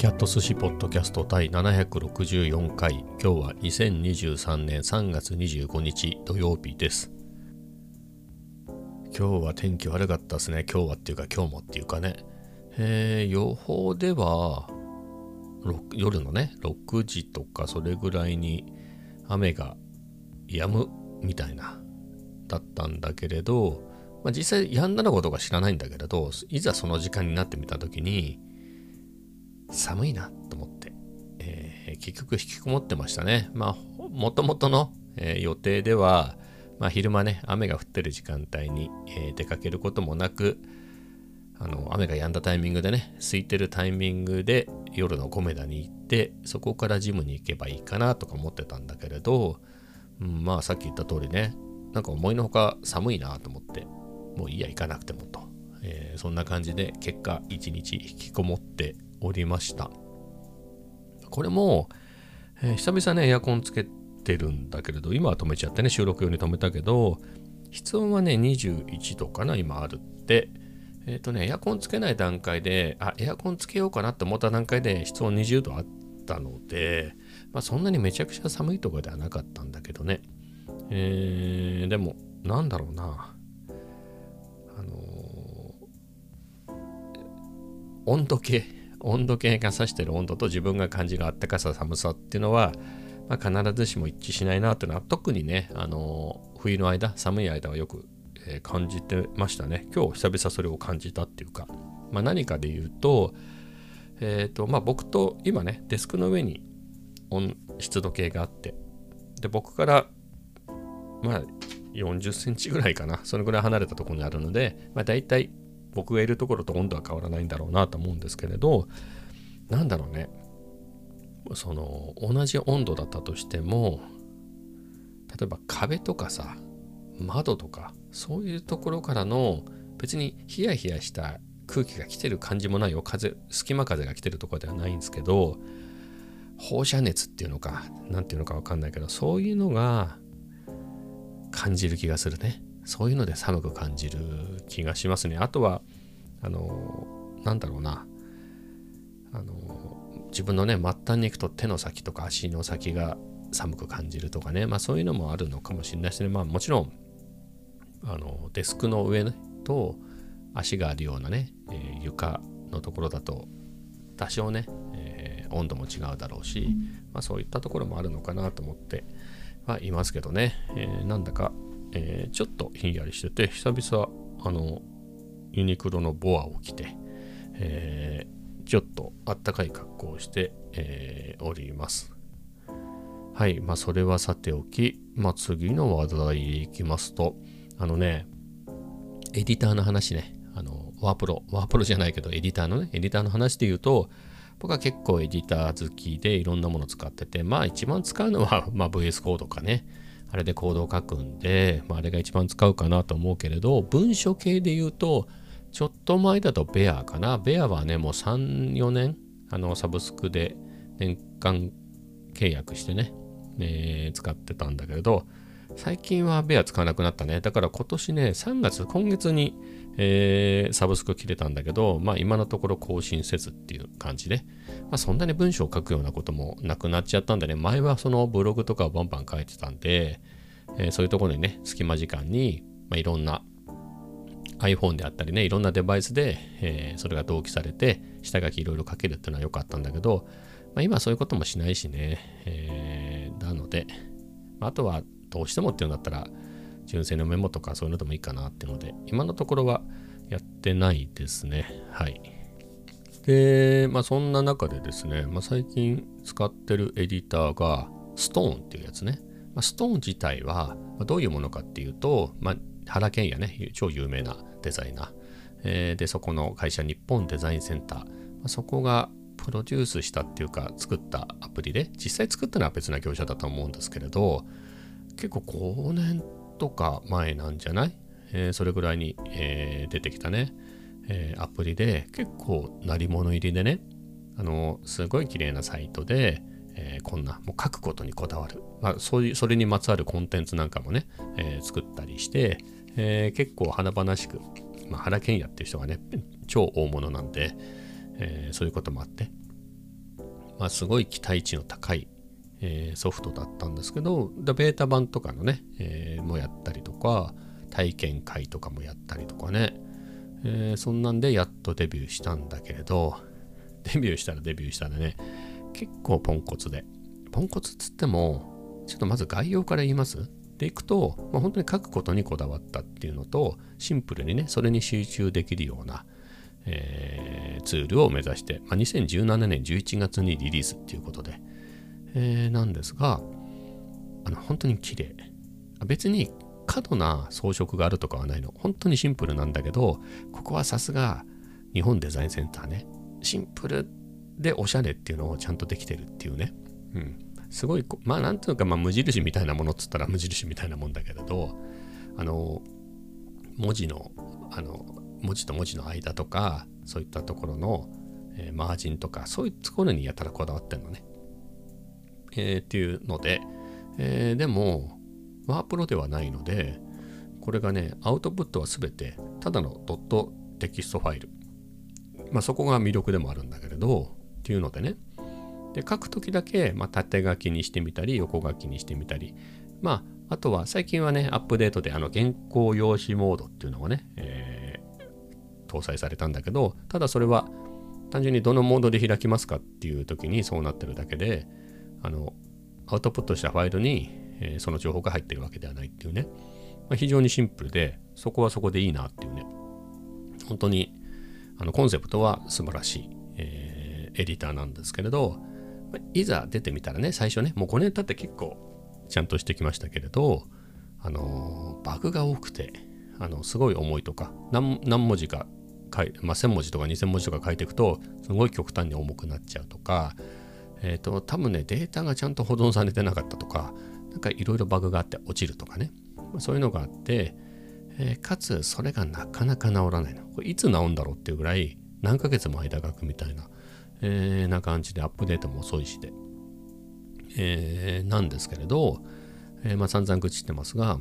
キャット寿司ポッドキャスト第764回。今日は2023年3月25日土曜日です。今日は天気悪かったですね。今日はっていうか今日もっていうかね。えー、予報では夜のね6時とかそれぐらいに雨が止むみたいなだったんだけれど、まあ、実際止んだのことが知らないんだけれどいざその時間になってみた時に寒いなと思って、えー、結局引きこもってましたね。まあ、もともとの、えー、予定では、まあ、昼間ね、雨が降ってる時間帯に、えー、出かけることもなく、あの雨が止んだタイミングでね、空いてるタイミングで夜のコメダに行って、そこからジムに行けばいいかなとか思ってたんだけれど、うん、まあさっき言った通りね、なんか思いのほか寒いなと思って、もういいや、行かなくてもと。えー、そんな感じで結果一日引きこもっておりました。これも、えー、久々ね、エアコンつけてるんだけれど、今は止めちゃってね、収録用に止めたけど、室温はね、21度かな、今あるって。えっ、ー、とね、エアコンつけない段階で、あ、エアコンつけようかなって思った段階で室温20度あったので、まあそんなにめちゃくちゃ寒いとかではなかったんだけどね。えー、でも、なんだろうな。あのー、温度計。温度計が指してる温度と自分が感じるあったかさ寒さっていうのは、まあ、必ずしも一致しないなっていうのは特にね、あの冬の間寒い間はよく、えー、感じてましたね。今日久々それを感じたっていうか、まあ、何かで言うと,、えーとまあ、僕と今ねデスクの上に温湿度計があってで僕からまあ40センチぐらいかな。そのぐらい離れたところにあるので、まあ、大体僕がいるところと温度は変わらないんだろうなと思うんですけれどなんだろうね。その同じ温度だったとしても例えば壁とかさ窓とかそういうところからの別にヒヤヒヤした空気が来てる感じもないよ。風隙間風が来てるとこではないんですけど放射熱っていうのか何ていうのか分かんないけどそういうのが感じる気がするね。そういうので寒く感じる気がしますね。あとは、あの、なんだろうな、あの、自分のね、末端に行くと手の先とか足の先が寒く感じるとかね、まあそういうのもあるのかもしれないですね。まあもちろん、あの、デスクの上、ね、と足があるようなね、えー、床のところだと多少ね、えー、温度も違うだろうし、まあそういったところもあるのかなと思ってはいますけどね、えー、なんだかえー、ちょっとひんやりしてて、久々、あの、ユニクロのボアを着て、えー、ちょっとあったかい格好をして、えー、おります。はい、まあ、それはさておき、まあ、次の話題でいきますと、あのね、エディターの話ね、あの、ワープロ、ワープロじゃないけど、エディターのね、エディターの話で言うと、僕は結構エディター好きでいろんなもの使ってて、まあ一番使うのは、まあ、VS コードかね。あれでコードを書くんで、まあ、あれが一番使うかなと思うけれど、文書系で言うと、ちょっと前だとベアかな。ベアはね、もう3、4年、あの、サブスクで年間契約してね、えー、使ってたんだけれど、最近はベア使わなくなったね。だから今年ね、3月、今月に、えー、サブスク切れたんだけど、まあ今のところ更新せずっていう感じで、まあそんなに文章を書くようなこともなくなっちゃったんでね、前はそのブログとかをバンバン書いてたんで、えー、そういうところにね、隙間時間に、まあ、いろんな iPhone であったりね、いろんなデバイスで、えー、それが同期されて、下書きいろいろ書けるっていうのは良かったんだけど、まあ、今そういうこともしないしね、えー、なので、あとはどうしてもっていうんだったら、純正のメモとかそういうのでもいいかなっていうので、今のところはやってないですね。はい。で、まあそんな中でですね、まあ、最近使ってるエディターが Stone っていうやつね。まあ、Stone 自体はどういうものかっていうと、まあ、原健也ね、超有名なデザイナー。えー、で、そこの会社日本デザインセンター。まあ、そこがプロデュースしたっていうか作ったアプリで、実際作ったのは別な業者だと思うんですけれど、結構5年とか前なんじゃない、えー、それぐらいに、えー、出てきたね、えー、アプリで結構鳴り物入りでね、あのすごい綺麗なサイトで、えこんなもう書くことにこだわる、まあ、そういうそれにまつわるコンテンツなんかもね、え作ったりして、え結構華々しく、まあ、原賢也っていう人がね超大物なんで、えそういうこともあってまあ、すごい期待値の高い、え、ソフトだったんですけどベータ版とかのね、えー、もやったりとか体験会とかもやったりとかね、えー、そんなんでやっとデビューしたんだけれどデビューしたらデビューしたらね結構ポンコツで。ポンコツっつってもちょっとまず概要から言います？でいくと、まあ、本当に書くことにこだわったっていうのとシンプルにねそれに集中できるような、えー、ツールを目指して、まあ、2017年11月にリリースっていうことで、えー、なんですがあの本当に綺麗。別に過度な装飾があるとかはないの。本当にシンプルなんだけどここはさすが日本デザインセンターね。シンプルでおしゃれっていうのをちゃんとできてるっていうね、うん、すごいまあなんていうか、まあ、無印みたいなものっつったら無印みたいなもんだけれどあの文字のあの文字と文字の間とかそういったところの、えー、マージンとかそういうところにやたらこだわってんのね。えー、っていうので、えー、でもワープロではないのでこれがねアウトプットは全てただのドットテキストファイル。まあそこが魅力でもあるんだけれどっていうのでね。で書く時だけ、まあ、縦書きにしてみたり横書きにしてみたり。まああとは最近はねアップデートであの原稿用紙モードっていうのがね、えー、搭載されたんだけどただそれは単純にどのモードで開きますかっていう時にそうなってるだけであのアウトプットしたファイルに、えー、その情報が入ってるわけではないっていうね、まあ、非常にシンプルでそこはそこでいいなっていうね。本当にあのコンセプトは素晴らしい、えー、エディターなんですけれどまいざ出てみたらね、最初ね、もう5年経って結構ちゃんとしてきましたけれど、あのバグが多くて、あのすごい重いとか、何何文字か書い、まあ、1000文字とか2000文字とか書いていくと、すごい極端に重くなっちゃうとか、えっ、ー、と、多分ね、データがちゃんと保存されてなかったとか、なんかいろいろバグがあって落ちるとかね、ま、そういうのがあって、えー、かつそれがなかなか治らないの。これいつ治るんだろうっていうぐらい、何ヶ月も間が空くみたいな。えー、な感じでアップデートも遅いしで、えー、なんですけれど、えー、まあ散々愚痴ってますが、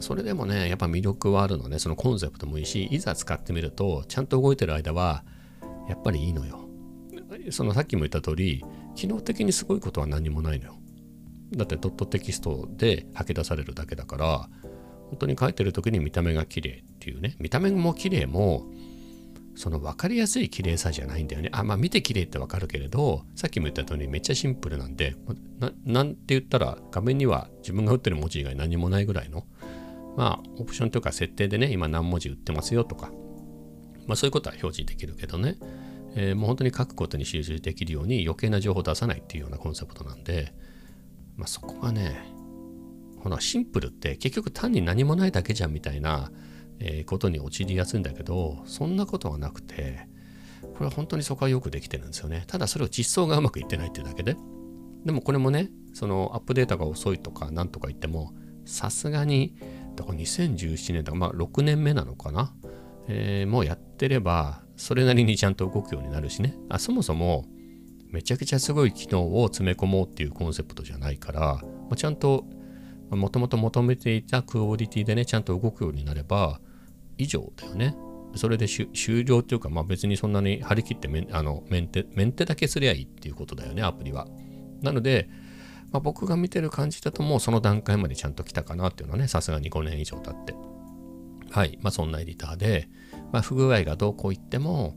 それでもね、やっぱ魅力はあるのね、そのコンセプトもいいし、いざ使ってみると、ちゃんと動いてる間は、やっぱりいいのよ。そのさっきも言った通り、機能的にすごいことは何もないのよ。だってドットテキストで吐き出されるだけだから、本当に書いてる時に見た目が綺麗っていうね、見た目も綺麗も、その分かりやすい綺麗さじゃないんだよね。あ、まあ見て綺麗って分かるけれど、さっきも言った通りめっちゃシンプルなんで、ななんて言ったら画面には自分が打ってる文字以外何もないぐらいの、まあオプションというか設定でね、今何文字打ってますよとか、まあそういうことは表示できるけどね、えー、もう本当に書くことに集中できるように余計な情報を出さないっていうようなコンセプトなんで、まあそこがね、このシンプルって結局単に何もないだけじゃんみたいな、えー、ことに陥りやすいんだけどそんなことはなくてこれは本当にそこはよくできてるんですよね。ただそれを実装がうまくいってないっていうだけで。でもこれもねそのアップデートが遅いとかなんとか言ってもさすがにだから2017年だからまあ6年目なのかな、えー、もうやってればそれなりにちゃんと動くようになるしね。あそもそもめちゃくちゃすごい機能を詰め込もうっていうコンセプトじゃないから、まあ、ちゃんともともと求めていたクオリティでね、ちゃんと動くようになれば、以上だよね。それで終了っていうか、まあ別にそんなに張り切ってメンあのメンテメンテだけすりゃいいっていうことだよね、アプリは。なので、まあ、僕が見てる感じだともうその段階までちゃんと来たかなっていうのはね、さすがに5年以上経って。はい。まあそんなエディターで、まあ不具合がどうこう言っても、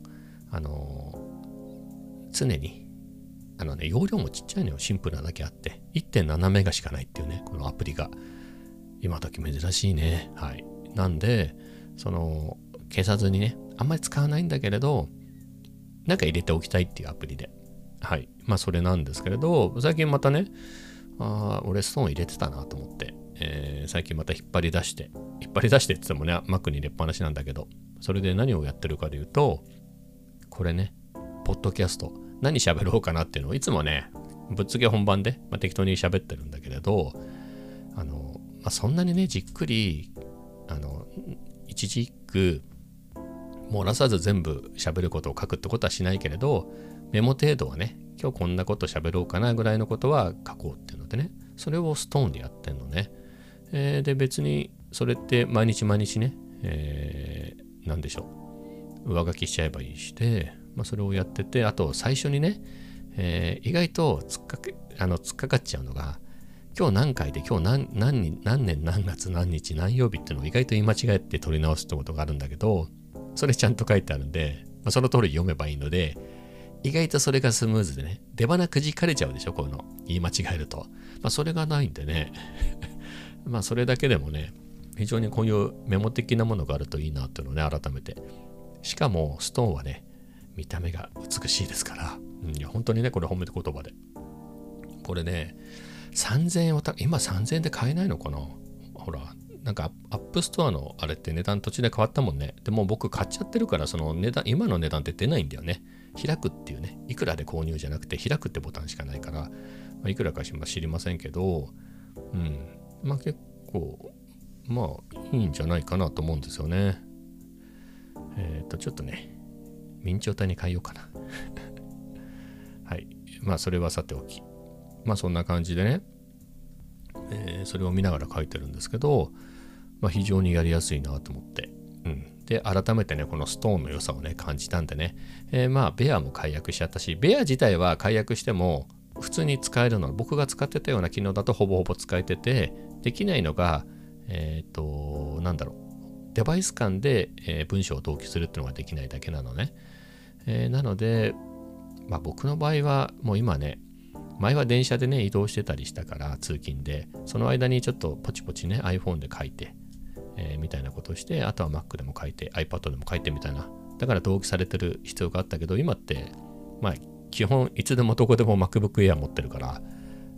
あの、常にあのね、容量もちっちゃいのよ。シンプルなだけあって。1.7メガしかないっていうね、このアプリが。今時珍しいね。はい。なんで、その、消さずにね、あんまり使わないんだけれど、なんか入れておきたいっていうアプリで。はい。まあ、それなんですけれど、最近またね、ああ俺ストーン入れてたなと思って、えー、最近また引っ張り出して、引っ張り出してって言ってもね、Mac に入れっぱなしなんだけど、それで何をやってるかで言うと、これね、ポッドキャスト。何喋ろうかなっていうのをいつもね、ぶっつけ本番で、まあ、適当に喋ってるんだけれど、あの、まあ、そんなにね、じっくり、あの、一字一句、漏らさず全部喋ることを書くってことはしないけれど、メモ程度はね、今日こんなこと喋ろうかなぐらいのことは書こうっていうのでね、それをストーンでやってんのね。えー、で、別にそれって毎日毎日ね、えー、なんでしょう。上書きしちゃえばいいしで、まあ、それをやってて、あと最初にね、えー、意外と突っかけ、あの、突っかかっちゃうのが、今日何回で今日何何何年何月何日何曜日っていうのを意外と言い間違えて取り直すってことがあるんだけど、それちゃんと書いてあるんで、まあ、その通り読めばいいので、意外とそれがスムーズでね、出花くじかれちゃうでしょ、こういうの。言い間違えると。まあ、それがないんでね。まあ、それだけでもね、非常にこういうメモ的なものがあるといいなっていうのをね、改めて。しかも、 Stoneはね、見た目が美しいですから、うん、いや本当にね、これ褒め言葉で。これね、3000円をた、今3000円で買えないのかな？ほら、なんか App Store のあれって値段途中で変わったもんね。でも僕買っちゃってるから、その値段、今の値段って出ないんだよね。開くっていうね、いくらで購入じゃなくて開くってボタンしかないから、まあ、いくらか知りませんけど、うん、まあ結構、まあいいんじゃないかなと思うんですよね。えっ、ー、と、ちょっとね、明朝体に変えようかな。はい。まあそれはさておき。まあそんな感じでね、えー、それを見ながら書いてるんですけど、まあ非常にやりやすいなと思って。うん。で、改めてね、このストーンの良さをね、感じたんでね、えー、まあ、ベアも解約しちゃったし、ベア自体は解約しても、普通に使えるの、僕が使ってたような機能だとほぼほぼ使えてて、できないのが、えっ、ー、と、なんだろう、デバイス間で、えー、文章を同期するっていうのができないだけなのね。えー、なので、まあ、僕の場合はもう今ね、前は電車でね、移動してたりしたから通勤で、その間にちょっとポチポチね、iPhone で書いて、えー、みたいなことをして、あとは Mac でも書いて、iPad でも書いてみたいな。だから同期されてる必要があったけど、今って、まあ、基本いつでもどこでも MacBook Air 持ってるから、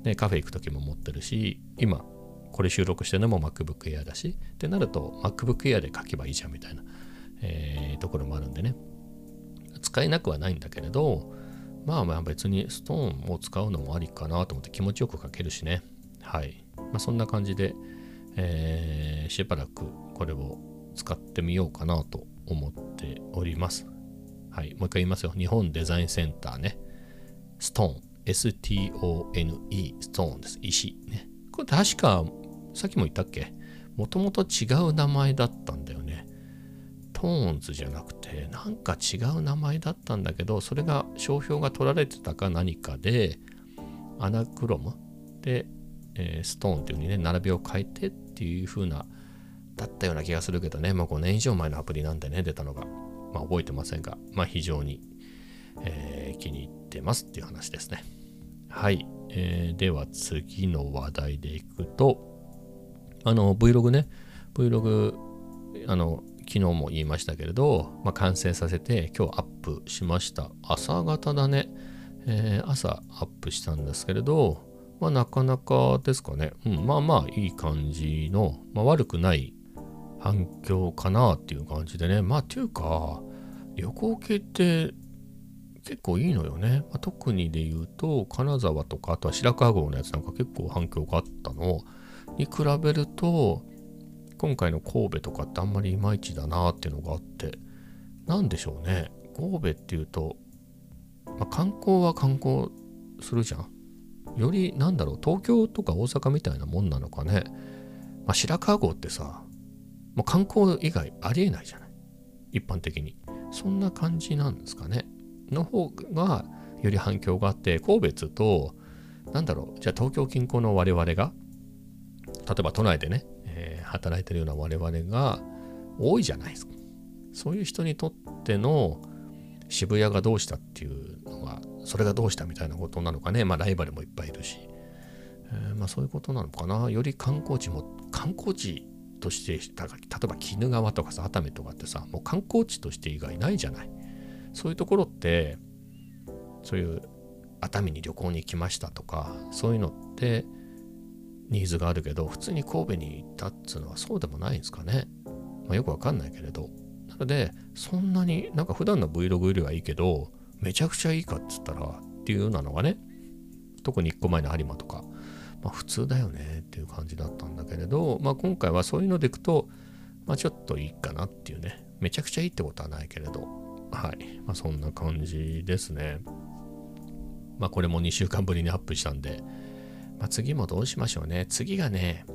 ね、カフェ行く時も持ってるし、今、これ収録してるのも MacBook Air だし、ってなると MacBook Air で書けばいいじゃんみたいな、えー、ところもあるんでね。使えなくはないんだけれど、まあまあ別にストーンを使うのもありかなと思って気持ちよく書けるしね。はい。まあそんな感じで、えー、しばらくこれを使ってみようかなと思っております。はい。もう一回言いますよ。日本デザインセンターね。ストーン。S-T-O-N-E。ストーンです。石。ね。これ確か、さっきも言ったっけ？もともと違う名前だったんだよね。トーンズじゃなくて、なんか違う名前だったんだけど、それが商標が取られてたか何かで、アナクロムで、えー、ストーンっていう風にね、並びを変えてっていう風な、だったような気がするけどね、まあ5年以上前のアプリなんでね、出たのが。まあ覚えてませんが、まあ非常に、えー、気に入ってますっていう話ですね。はい。えー、では次の話題でいくと、あの Vlog ね、Vlog、あの、昨日も言いましたけれど、まあ、完成させて今日アップしました。朝方だね。えー、朝アップしたんですけれど、まあなかなかですかね。うん、まあまあいい感じの、まあ、悪くない反響かなっていう感じでね。まあっていうか、旅行系って結構いいのよね。まあ、特にで言うと、金沢とか、あとは白川郷のやつなんか結構反響があったのに比べると、今回の神戸とかってあんまりいまいちだなっていうのがあって、なんでしょうね。神戸っていうと、まあ、観光は観光するじゃん。よりなんだろう東京とか大阪みたいなもんなのかね、まあ、白川郷ってさもう観光以外ありえないじゃない。一般的に。そんな感じなんですかね。の方がより反響があって神戸っつうとなんだろう。じゃあ東京近郊の我々が例えば都内でね、働いてるような我々が多いじゃないですかそういう人にとっての渋谷がどうしたっていうのがそれがどうしたみたいなことなのかね。まあライバルもいっぱいいるし。えー、まあそういうことなのかな。より観光地も、観光地として、例えば鬼怒川とかさ、熱海とかってさ、もう観光地として以外ないじゃない。そういうところって、そういう熱海に旅行に行きましたとか、そういうのってニーズがあるけど、普通に神戸に行ったっつうのはそうでもないんですかね。まあ、よくわかんないけれど。なので、そんなになんか普段の Vlog よりはいいけど、めちゃくちゃいいかっつったらっていうようなのがね特に1個前の有馬とか、まあ、普通だよねっていう感じだったんだけれど、まあ、今回はそういうのでいくと、まあ、ちょっといいかなっていうね。めちゃくちゃいいってことはないけれど。はい、まあ、そんな感じですね。まあこれも2週間ぶりにアップしたんで、まあ、次もどうしましょうね次がね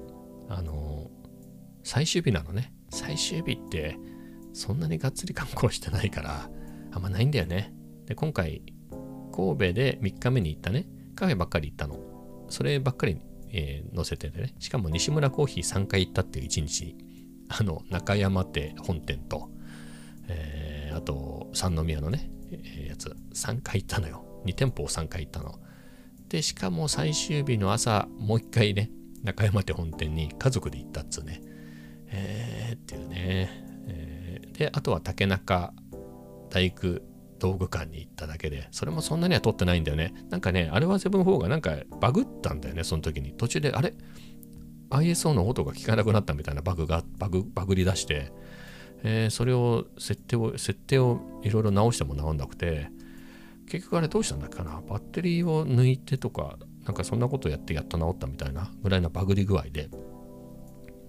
あの最終日なのね最終日ってそんなにがっつり観光してないからあんまないんだよねで、今回、神戸で3日目に行ったね、カフェばっかり行ったの。そればっかり、えー、載せててね。しかも西村コーヒー3回行ったっていう1日、あの、中山亭本店と、えー、あと、三宮のね、えー、やつ、3回行ったのよ。2店舗を3回行ったの。で、しかも最終日の朝、もう1回ね、中山店本店に家族で行ったっつうね。えー、っていうね。えー、で、あとは竹中大工道具館に行っただけで、それもそんなには撮ってないんだよね。なんかね、あれはセブン4がなんかバグったんだよね、その時に。途中で、あれ ?ISO の音が聞かなくなったみたいなバグが、バグ、バグり出して、えー、それを、設定を、設定をいろいろ直しても直んなくて、結局あれどうしたんだっけかな？バッテリーを抜いてとか、なんかそんなことやってやっと治ったみたいなぐらいのバグり具合で、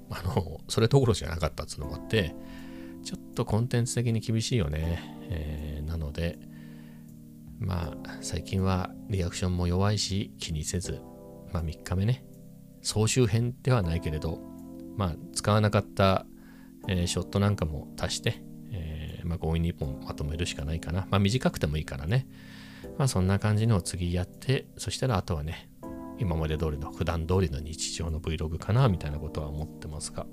あの、それどころじゃなかったっつうのもあって、ちょっとコンテンツ的に厳しいよね。えー、なので、まあ、最近はリアクションも弱いし、気にせず、まあ3日目ね、総集編ではないけれど、まあ使わなかった、えー、ショットなんかも足して、まあ強引に1本まとめるしかないかな。まあ短くてもいいからね。まあそんな感じのを次やって、そしたらあとはね、今まで通りの普段通りの日常の Vlog かなみたいなことは思ってますが。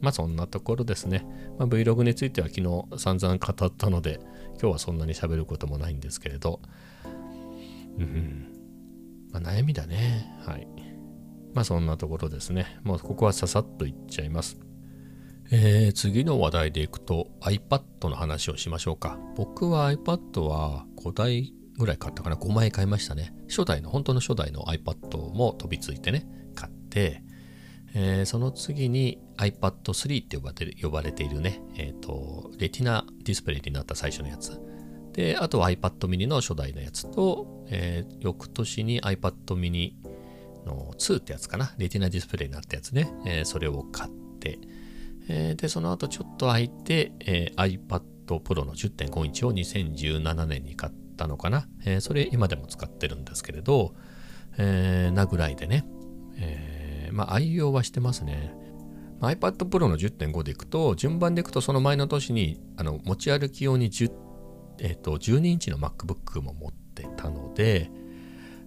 まあそんなところですね。まあ、Vlog については昨日散々語ったので、今日はそんなに喋ることもないんですけれど、うん、まあ、悩みだね。はい。まあそんなところですね。もうここはささっといっちゃいます。えー、次の話題でいくと iPad の話をしましょうか。僕は iPad は5台ぐらい買ったかな。5枚買いましたね。初代の、本当の初代の iPad も飛びついてね、買って、えー、その次に iPad3 って呼ばれ呼ばれているね、えっ、ー、と、レティナディスプレイになった最初のやつ。で、あとは iPad mini の初代のやつと、えー、翌年に iPad mini の2ってやつかな。レティナディスプレイになったやつね。えー、それを買って、で、その後ちょっと空いて、えー、iPad Pro の10.5インチを2017年に買ったのかな。えー、それ今でも使ってるんですけれど、えー、なぐらいでね。えーまあ、愛用はしてますね。iPad Pro の10.5でいくと、順番でいくとその前の年にあの持ち歩き用に10、えっと、12インチの MacBook も持ってたので、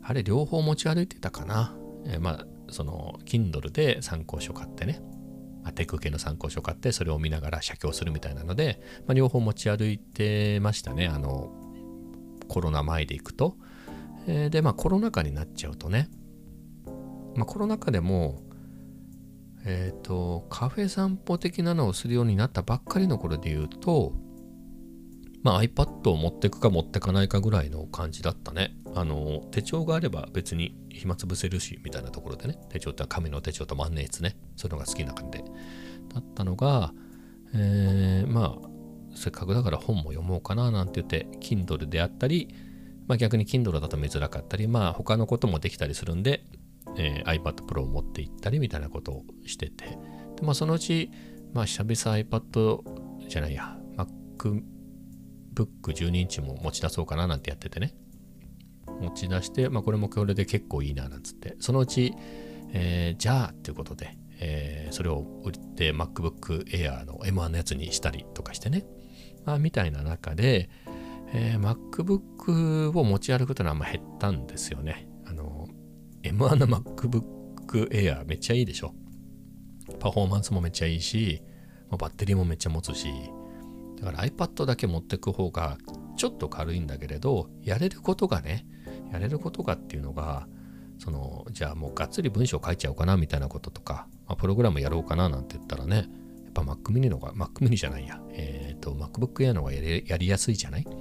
あれ両方持ち歩いてたかな。えー、まあ、その Kindle で参考書買ってね、まあ、テク系の参考書を買ってそれを見ながら写経するみたいなので、まあ、両方持ち歩いてましたね。あの、コロナ前で行くと。えー、で、まあコロナ禍になっちゃうとね、まあ、コロナ禍でも、えっ、ー、と、カフェ散歩的なのをするようになったばっかりの頃で言うと、まあ、iPad を持っていくか持ってかないかぐらいの感じだったね。あの、手帳があれば別に暇つぶせるし、みたいなところでね。手帳って紙の手帳と万年筆ね。そういうのが好きな感じで。だったのが、えー、まあ、せっかくだから本も読もうかななんて言って、Kindle であったり、まあ逆に Kindle だと見づらかったり、まあ他のこともできたりするんで、えー、iPad Pro を持って行ったりみたいなことをしてて、でまあ、そのうち、まあ、久々 iPad じゃないや、Mac MacBook 12インチも持ち出そうかななんてやっててね、持ち出して、まあ、これもこれで結構いいななんつって、そのうち、えー、じゃあっていうことで、えー、それを売って MacBook Air の M1 のやつにしたりとかしてね、まあ、みたいな中で、えー、MacBook を持ち歩くというのはあんま減ったんですよね。あの M1 の MacBook Air めっちゃいいでしょ。パフォーマンスもめっちゃいいし、バッテリーもめっちゃ持つし、だから iPad だけ持ってく方がちょっと軽いんだけれど、やれることがね、やれることがっていうのが、その、じゃあもうがっつり文章書いちゃおうかなみたいなこととか、まあ、プログラムやろうかななんて言ったらね、やっぱ Mac mini のが、Mac mini じゃないや、えっ、ー、と、MacBook Air のがやりやりやすいじゃない、ま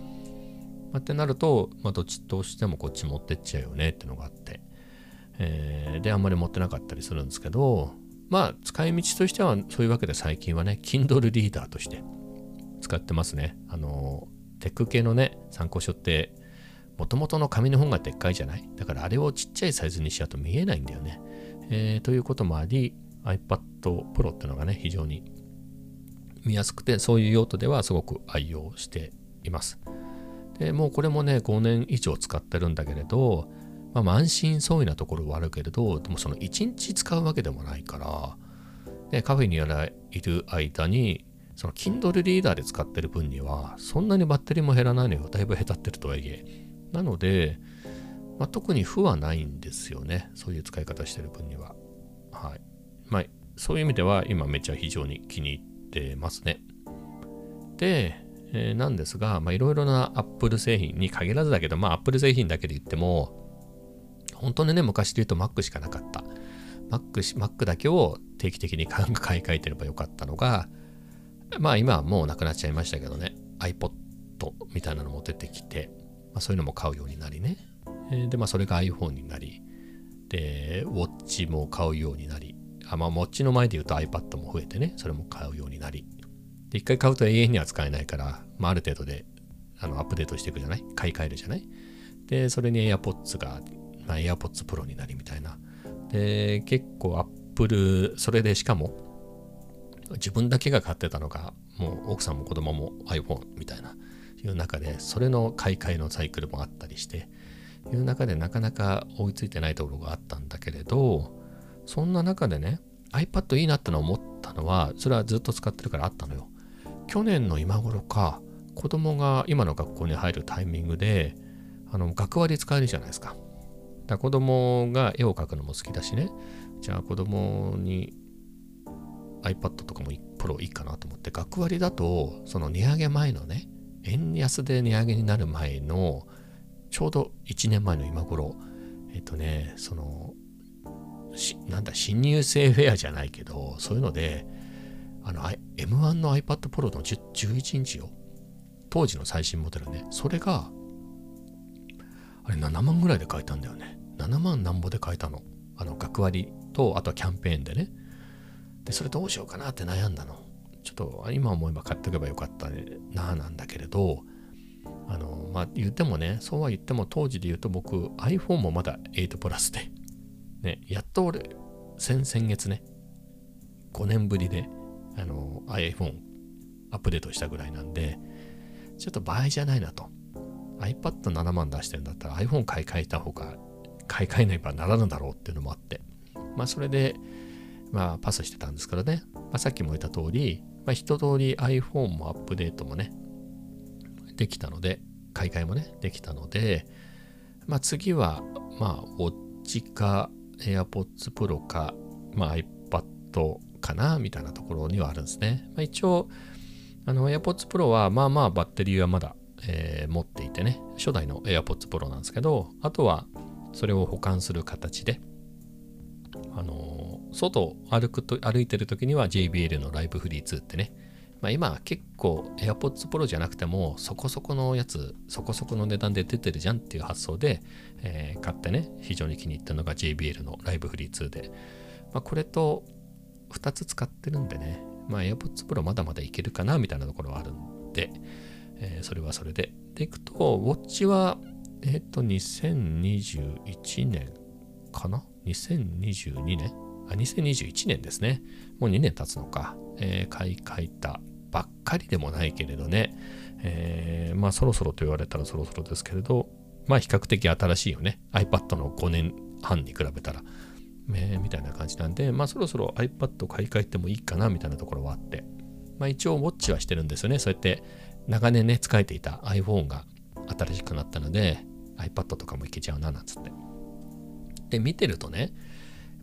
あ、ってなると、まあ、どっちとしてもこっち持ってっちゃうよねっていうのがあって、えー、であんまり持ってなかったりするんですけどまあ使い道としてはそういうわけで最近はね Kindle リーダーとして使ってますね。あのテック系のね参考書ってもともとの紙の本がでっかいじゃない？だからあれをちっちゃいサイズにしちゃうと見えないんだよね、えー、ということもあり iPad Pro ってのがね非常に見やすくてそういう用途ではすごく愛用しています。でもうこれもね5年以上使ってるんだけれどまあ、満身創痍なところはあるけれど、でもその1日使うわけでもないから、ね、カフェにいる間に、その Kindle リーダーで使ってる分には、そんなにバッテリーも減らないのよ。だいぶ下手ってるとはいえ。なので、まあ、特に負はないんですよね。そういう使い方してる分には。はい。まあ、そういう意味では今めっちゃ非常に気に入ってますね。で、えー、なんですが、まあ、いろいろな Apple 製品に限らずだけど、まあ、Apple 製品だけで言っても、本当にね、昔で言うと Mac しかなかった。Mac, Mac だけを定期的に買い替えてればよかったのが、まあ今はもうなくなっちゃいましたけどね、iPod みたいなのも出てきて、まあ、そういうのも買うようになりね。え、で、まあそれが iPhone になり、で、ウォッチも買うようになり、あまあ、ウォッチの前で言うと iPad も増えてね、それも買うようになり、で、一回買うと永遠には使えないから、まあ、ある程度であのアップデートしていくじゃない？買い替えるじゃない？で、それに AirPods が、まあ、AirPods Pro になりみたいな。で、結構 Apple、それでしかも、自分だけが買ってたのが、もう奥さんも子供も iPhone みたいな、いう中で、それの買い替えのサイクルもあったりして、いう中でなかなか追いついてないところがあったんだけれど、そんな中でね、iPad いいなっての思ったのは、それはずっと使ってるからあったのよ。去年の今頃か、子供が今の学校に入るタイミングで、あの、学割使えるじゃないですか。だ子供が絵を描くのも好きだしね、じゃあ子供に iPad とかもプロいいかなと思って、学割だと、その値上げ前のね、円安で値上げになる前の、ちょうど1年前の今頃、えっとね、その、なんだ、新入生フェアじゃないけど、そういうので、あの、M1 の iPad Pro の11インチよ。当時の最新モデルね。それが、あれ7万ぐらいで買えたんだよね。7万なんぼで買えたの。あの、学割と、あとはキャンペーンでね。で、それどうしようかなって悩んだの。ちょっと今思えば買っておけばよかったななんだけれど、あの、まあ、言ってもね、そうは言っても当時で言うと僕 iPhone もまだ8プラスで、ね、やっと俺、先々月ね、5年ぶりであの iPhone アップデートしたぐらいなんで、ちょっと場合じゃないなと。iPad7 万出してるんだったら iPhone 買い替えた方が買い替えないばならぬだろうっていうのもあって、まあそれで、まあパスしてたんですからね、まあ、さっきも言った通り、まあ一通り iPhone もアップデートもね、できたので、買い替えもね、できたので、まあ次は、まあ、ウォッチか AirPods Pro か、まあ iPad かなみたいなところにはあるんですね。まあ、一応、あの AirPods Pro はまあまあバッテリーはまだ、えー、持っていてね、初代の AirPods Pro なんですけど、あとはそれを保管する形で、あのー、外歩くと、歩いてる時には JBL のライブフリー2ってね、まあ、今結構 AirPods Pro じゃなくてもそこそこのやつ、そこそこの値段で出てるじゃんっていう発想で、えー、買ってね、非常に気に入ったのが JBL のライブフリー2で、まあ、これと2つ使ってるんでね、まあ AirPods Pro まだまだいけるかなみたいなところはあるんで、えー、それはそれで。でいくと、ウォッチは、えっ、ー、と、2021年かな ?2022 年あ、2021年ですね。もう2年経つのか。えー、買い替えたばっかりでもないけれどね。えー、まあそろそろと言われたらそろそろですけれど、まあ比較的新しいよね。iPad の5年半に比べたら。えー、みたいな感じなんで、まあそろそろ iPad 買い替えてもいいかなみたいなところはあって、まあ一応ウォッチはしてるんですよね。そうやって長年ね、使えていた iPhone が新しくなったので、iPad とかもいけちゃうな、なんつって。で、見てるとね、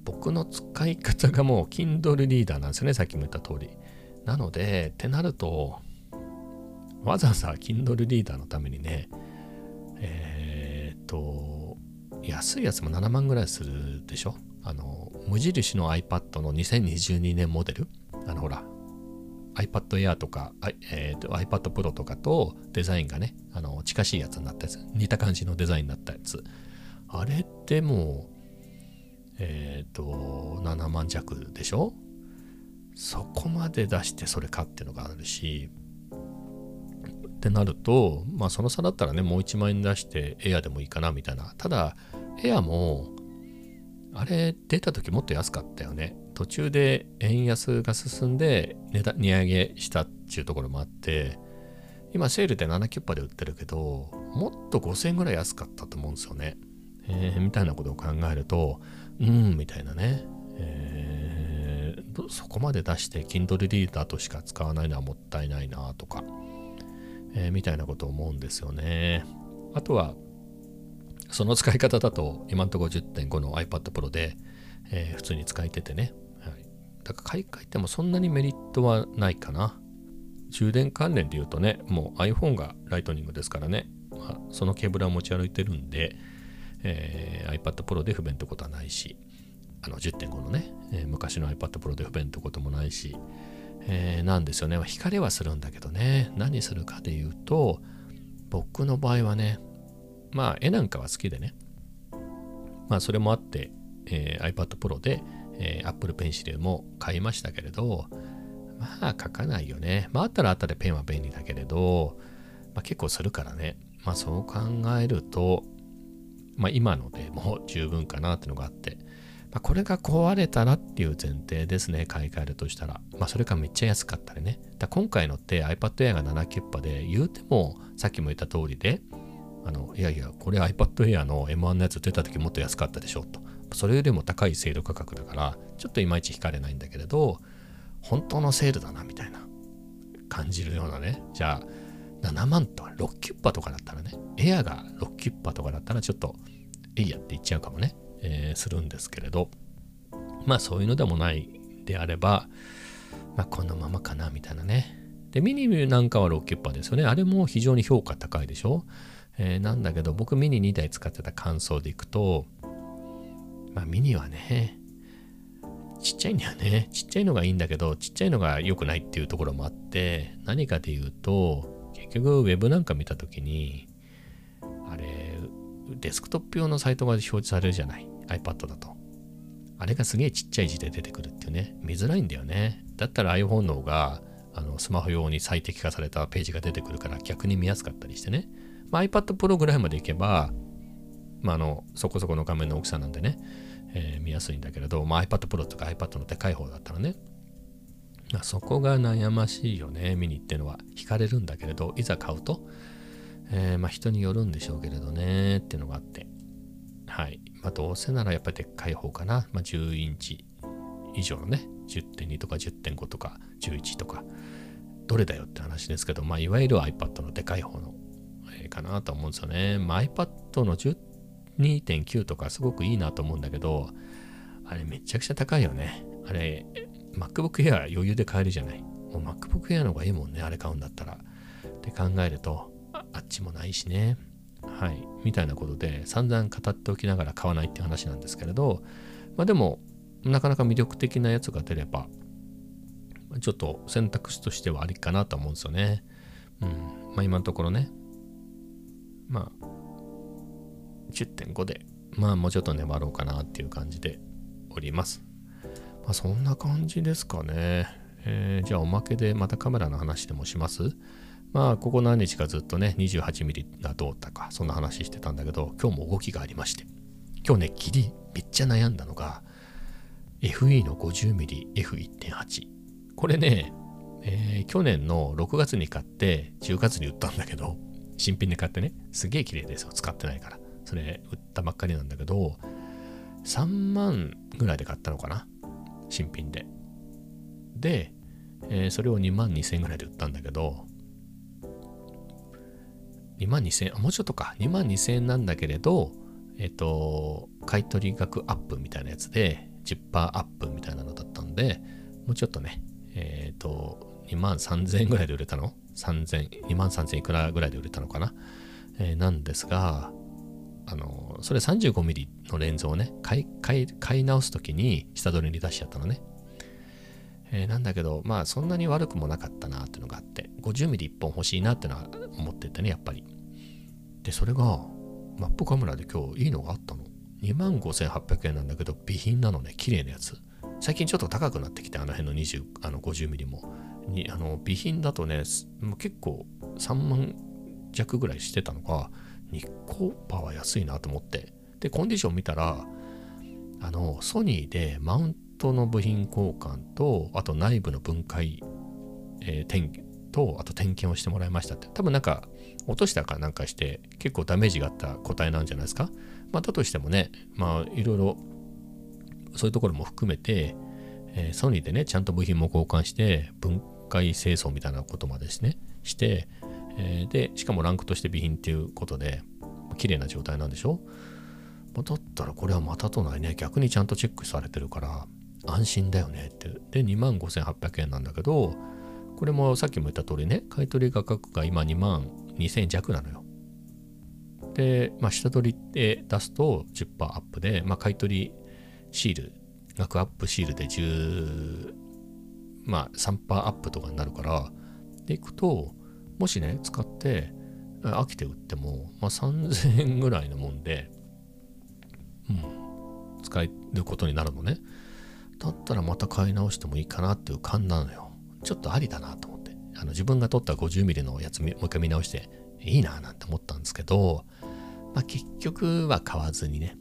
僕の使い方がもう Kindle リーダーなんですよね、さっきも言った通り。なので、ってなると、わざわざ Kindle リーダーのためにね、えー、っと、安いやつも7万ぐらいするでしょ？あの、無印の iPad の2022年モデル？あの、ほら、iPad Air とか、えー、と iPad Pro とかとデザインがね、あの、近しいやつになったやつ、似た感じのデザインになったやつ。あれっても、えっ、ー、と、7万弱でしょ？そこまで出してそれかっていうのがあるし、ってなると、まあその差だったらね、もう1万円出してエアでもいいかなみたいな。ただ、エアもあれ、出た時もっと安かったよね。途中で円安が進んで値値上げしたっていうところもあって、今セールで7キュッパで売ってるけど、もっと5000円ぐらい安かったと思うんですよね。えー、みたいなことを考えると、うん、みたいなね。えー、そこまで出して Kindle リーダーとしか使わないのはもったいないなとか、えー、みたいなことを思うんですよね。あとは、その使い方だと今のところ10.5の iPad Pro で、えー、普通に使えててね、はい、だから買い替えてもそんなにメリットはないかな充電関連で言うとねもう iPhone がライトニングですからね、まあ、そのケーブルは持ち歩いてるんで、えー、iPad Pro で不便ってことはないしあの10.5のね、えー、昔の iPad Pro で不便ってこともないし、えー、なんですよね、光はするんだけどね何するかで言うと僕の場合はねまあ絵なんかは好きでねまあそれもあって、えー、iPad Pro で、えー、Apple Pencil も買いましたけれどまあ書かないよね。まああったらあったでペンは便利だけれど、まあ、結構するからね。まあそう考えると、まあ今のでもう十分かなっていうのがあって、まあ、これが壊れたらっていう前提ですね、買い替えるとしたら。まあそれかめっちゃ安かったりね。だ今回のって iPad Air が7キュッパで、言うてもさっきも言った通りで、あのいやいや、これ iPad Air の M1 のやつ出た時もっと安かったでしょと。それよりも高い精度価格だから、ちょっといまいち惹かれないんだけれど、本当のセールだなみたいな感じるようなねじゃあ7万とか6キュッパとかだったらねエアが6キュッパとかだったらちょっとえいやって言っちゃうかもね、えー、するんですけれど。まあそういうのでもないであればまあこのままかなみたいなね。でミニなんかは6キュッパですよね。あれも非常に評価高いでしょ、えー、なんだけど僕ミニ2台使ってた感想でいくとまあミニはねちっちゃいんだよね。ちっちゃいのがいいんだけど、ちっちゃいのが良くないっていうところもあって、何かで言うと、局 Web なんか見たときに、あれ、デスクトップ用のサイトが表示されるじゃない？iPad だと。あれがすげえちっちゃい字で出てくるっていうね。見づらいんだよね。だったら iPhone の方が、あのスマホ用に最適化されたページが出てくるから逆に見やすかったりしてね。まあ、iPad Pro ぐらいまでいけば、まあ、あのそこそこの画面の大きさなんでね、えー、見やすいんだけれど、まあ、iPad Pro とか iPad のでかい方だったらね、まあ、そこが悩ましいよね、ミニっていうのは。惹かれるんだけれど、いざ買うと、えー、まあ人によるんでしょうけれどね、っていうのがあって。はい。まあどうせならやっぱりでっかい方かな。まあ10インチ以上のね、10.2とか10.5とか11とか、どれだよって話ですけど、まあいわゆる iPad のでかい方の、えー、かなと思うんですよね。まあ iPad の2.9とかすごくいいなと思うんだけど、あれめちゃくちゃ高いよね。あれ、MacBook Air 余裕で買えるじゃない。もう MacBook Air の方がいいもんね、あれ買うんだったら。って考えると、あっちもないしね。はい。みたいなことで散々語っておきながら買わないって話なんですけれど、まあでも、なかなか魅力的なやつが出れば、ちょっと選択肢としてはありかなと思うんですよね。うん。まあ今のところね。まあ、10.5で、まあもうちょっと粘ろうかなっていう感じでおります。まあそんな感じですかね。えー、じゃあおまけでまたカメラの話でもします？まあここ何日かずっとね 28mm がどうだかそんな話してたんだけど今日も動きがありまして今日ねギリめっちゃ悩んだのが FE の 50mmF1.8 これね、えー、去年の6月に買って10月に売ったんだけど新品で買ってねすげえ綺麗ですよ。使ってないから。それ売ったばっかりなんだけど、3万ぐらいで買ったのかな。新品で。で、えー、それを2万2000円ぐらいで売ったんだけど、2万2000円、もうちょっとか、2万2000円なんだけれど、えっ、ー、と、買取額アップみたいなやつで、10%アップみたいなのだったんで、もうちょっとね、えっ、ー、と、2万3000円ぐらいで売れたの ?3000、2万3000いくらぐらいで売れたのかな、えー、なんですが、あの、それ 35mm のレンズをね、買い、買い、買い直すときに下取りに出しちゃったのね。えー、なんだけど、まあそんなに悪くもなかったなっていうのがあって、50mm1 本欲しいなってのは思っててね、やっぱり。で、それが、マップカメラで今日いいのがあったの。25,800円なんだけど、備品なのね、綺麗なやつ。最近ちょっと高くなってきて、あの辺の20、あの 50mm も。にあの備品だとね、結構3万弱ぐらいしてたのが、ニコパは安いなと思って。で、コンディション見たら、あの、ソニーでマウントの部品交換と、あと内部の分解、えー、点と、あと点検をしてもらいましたって。多分なんか、落としたかなんかして、結構ダメージがあった個体なんじゃないですか。まあ、だとしてもね、まあ、いろいろ、そういうところも含めて、えー、ソニーでね、ちゃんと部品も交換して、分解清掃みたいなことまでですね、して、えー、で、しかもランクとして備品っていうことで、綺麗な状態なんでしょ？だったらこれはまたとないね。逆にちゃんとチェックされてるから安心だよねって。で2万5800円なんだけどこれもさっきも言った通りね買取価格が今2万2000円弱なのよ。で、まあ、下取りで出すと10%アップで、まあ、買取シール額アップシールで10まあ3%アップとかになるからでいくともしね使って飽きて売っても、まあ、3000円ぐらいのもんで、うん、使えることになるのね。だったらまた買い直してもいいかなっていう感なのよ。ちょっとありだなと思って。あの自分が撮った 50mm のやつもう一回見直していいななんて思ったんですけど、まあ、結局は買わずにね、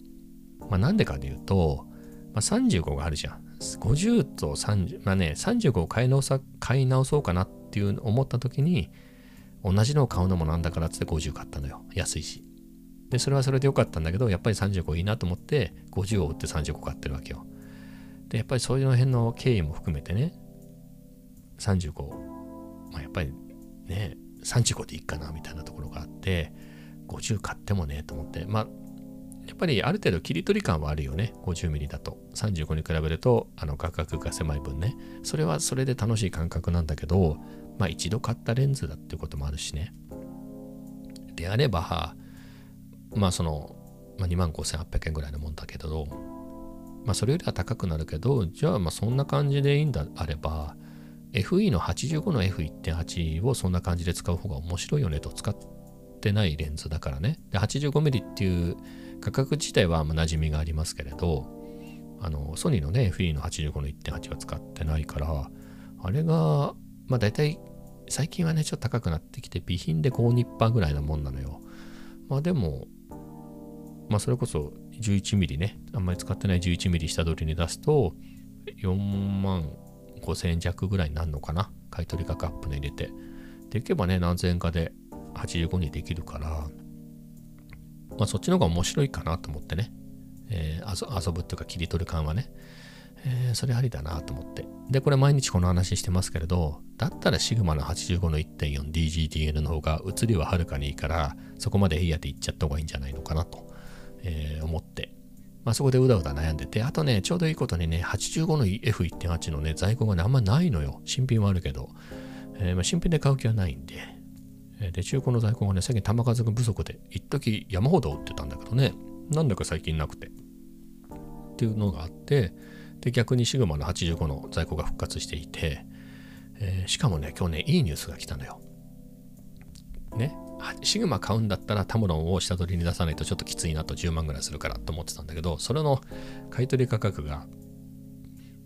まあ、なんでかというと、まあ、35があるじゃん。50と30まあね35を買い直さ買い直そうかなっていう思った時に同じのを買うのもなんだからっつって50買ったのよ。安いし。でそれはそれでよかったんだけどやっぱり35いいなと思って50を売って35買ってるわけよ。でやっぱりそういうの辺の経緯も含めてね35まあやっぱりね35でいいかなみたいなところがあって50買ってもねと思って。まあやっぱりある程度切り取り感はあるよね。50mm だと。35に比べるとあの価格が狭い分ね。それはそれで楽しい感覚なんだけどまあ一度買ったレンズだっていうこともあるしねであればまあその、まあ、2万5800円ぐらいのもんだけどまあそれよりは高くなるけどじゃあまあそんな感じでいいんだあれば FE の85の F1.8 をそんな感じで使う方が面白いよねと使ってないレンズだからね。で、85mm っていう価格自体はま馴染みがありますけれど、あの、ソニーのね、FE の85の1.8は使ってないから、あれが、まあ大体、最近はね、ちょっと高くなってきて、備品で5ニッパーぐらいなもんなのよ。まあでも、まあそれこそ 11mm ね、あんまり使ってない 11mm 下取りに出すと、4万5000円弱ぐらいになるのかな？買取価格アップの入れて。でいけばね、何千円かで85にできるから、まあそっちの方が面白いかなと思ってね。えー、遊ぶっていうか切り取る感はね。えー、それありだなと思って。で、これ毎日この話してますけれど、だったらシグマの85の 1.4DGTN の方が写りははるかにいいから、そこまでいいやって言っちゃった方がいいんじゃないのかなと、えー、思って、まあ、そこでうだうだ悩んでて、あとね、ちょうどいいことにね、85の F1.8 のね、在庫がね、あんまないのよ。新品はあるけど、えー、まあ、新品で買う気はないんで、で、中古の在庫がね、最近玉数が不足で、一時山ほど売ってたんだけどね、なんだか最近なくて。っていうのがあって、で、逆にシグマの85の在庫が復活していて、えー、しかもね、今日ね、いいニュースが来たのよ。ね、シグマ買うんだったらタムロンを下取りに出さないとちょっときついなと10万ぐらいするからと思ってたんだけど、それの買取価格が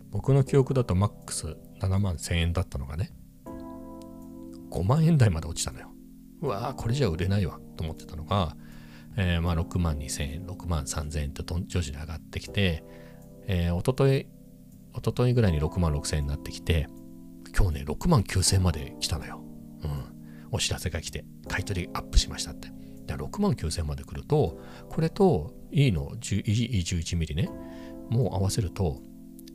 僕の記憶だとマックス7万1000円だったのがね、5万円台まで落ちたのよ。うわーこれじゃ売れないわと思ってたのが、えー、まあ6万2000円、6万3000円と徐々に上がってきて、えー、おととい、おとといぐらいに6万6000円になってきて、今日ね、6万9000円まで来たのよ。うん。お知らせが来て、買い取りアップしましたって。で6万9000まで来ると、これと E の E11mm ね、もう合わせると、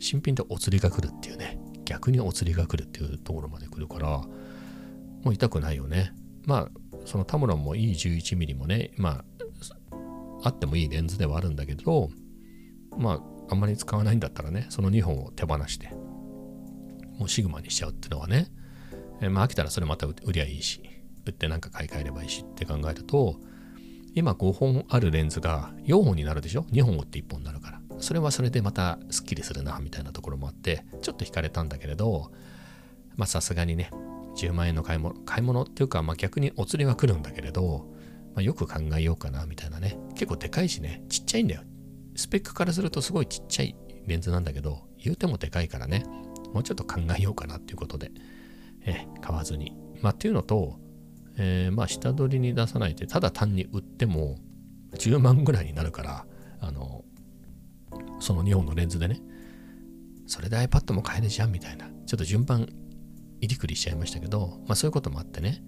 新品でお釣りが来るっていうね、逆にお釣りが来るっていうところまで来るから、もう痛くないよね。まあ、そのタムロンも E11mm もね、まあ、あってもいいレンズではあるんだけど、まあ、あんまり使わないんだったらね、その2本を手放して、もうシグマにしちゃうっていうのはね、えまあ飽きたらそれまた売りゃいいし、売ってなんか買い替えればいいしって考えると、今5本あるレンズが4本になるでしょ ?2 本売って1本になるから。それはそれでまたスッキリするな、みたいなところもあって、ちょっと惹かれたんだけれど、まあさすがにね、10万円の買い物、買い物っていうか、まあ逆にお釣りは来るんだけれど、まあ、よく考えようかな、みたいなね。結構でかいしね、ちっちゃいんだよ。スペックからするとすごいちっちゃいレンズなんだけど、言うてもでかいからね、もうちょっと考えようかなっていうことで、え買わずに。まあ、っていうのと、えー、まあ、下取りに出さないで、ただ単に売っても10万ぐらいになるから、あの、その2本のレンズでね、それで iPad も買えるじゃんみたいな、ちょっと順番入りくりしちゃいましたけど、まあそういうこともあってね、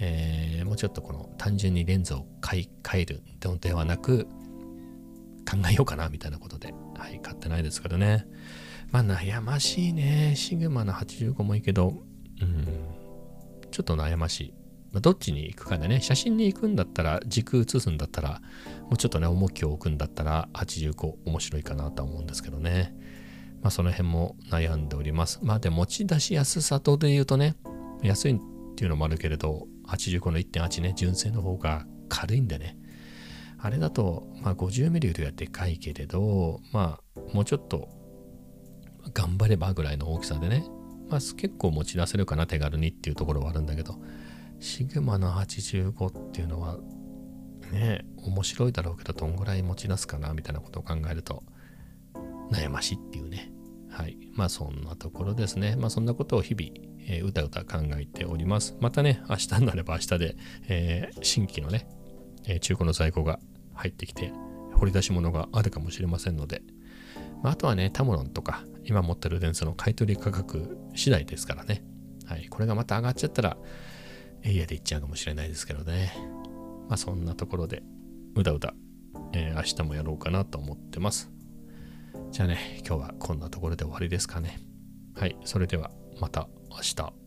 えー、もうちょっとこの単純にレンズを買い替えるのではなく、考えようかなみたいなことで、はい、買ってないですけどね。まあ悩ましいね。シグマの85もいいけど、うん、ちょっと悩ましい。まあ、どっちに行くかでね、写真に行くんだったら、軸写すんだったら、もうちょっとね、重きを置くんだったら、85面白いかなとは思うんですけどね。まあ、その辺も悩んでおります。まあ、で、持ち出しやすさとで言うとね、安いっていうのもあるけれど、85の1.8ね、純正の方が軽いんでね。あれだと、まあ、50mm よりはでかいけれど、まあ、もうちょっと頑張ればぐらいの大きさでね、まあ、結構持ち出せるかな、手軽にっていうところはあるんだけど、シグマの85っていうのは、ね、面白いだろうけど、どんぐらい持ち出すかな、みたいなことを考えると、悩ましいっていうね。はい。まあ、そんなところですね。まあ、そんなことを日々、えー、うたうた考えております。またね、明日になれば明日で、えー、新規のね、え中古の在庫が入ってきて、掘り出し物があるかもしれませんので、まあ、あとはね、タムロンとか、今持ってる電池の買取価格次第ですからね。はい。これがまた上がっちゃったら、エリアで行っちゃうかもしれないですけどね。まあ、そんなところで、うだうだ、えー、明日もやろうかなと思ってます。じゃあね、今日はこんなところで終わりですかね。はい。それでは、また明日。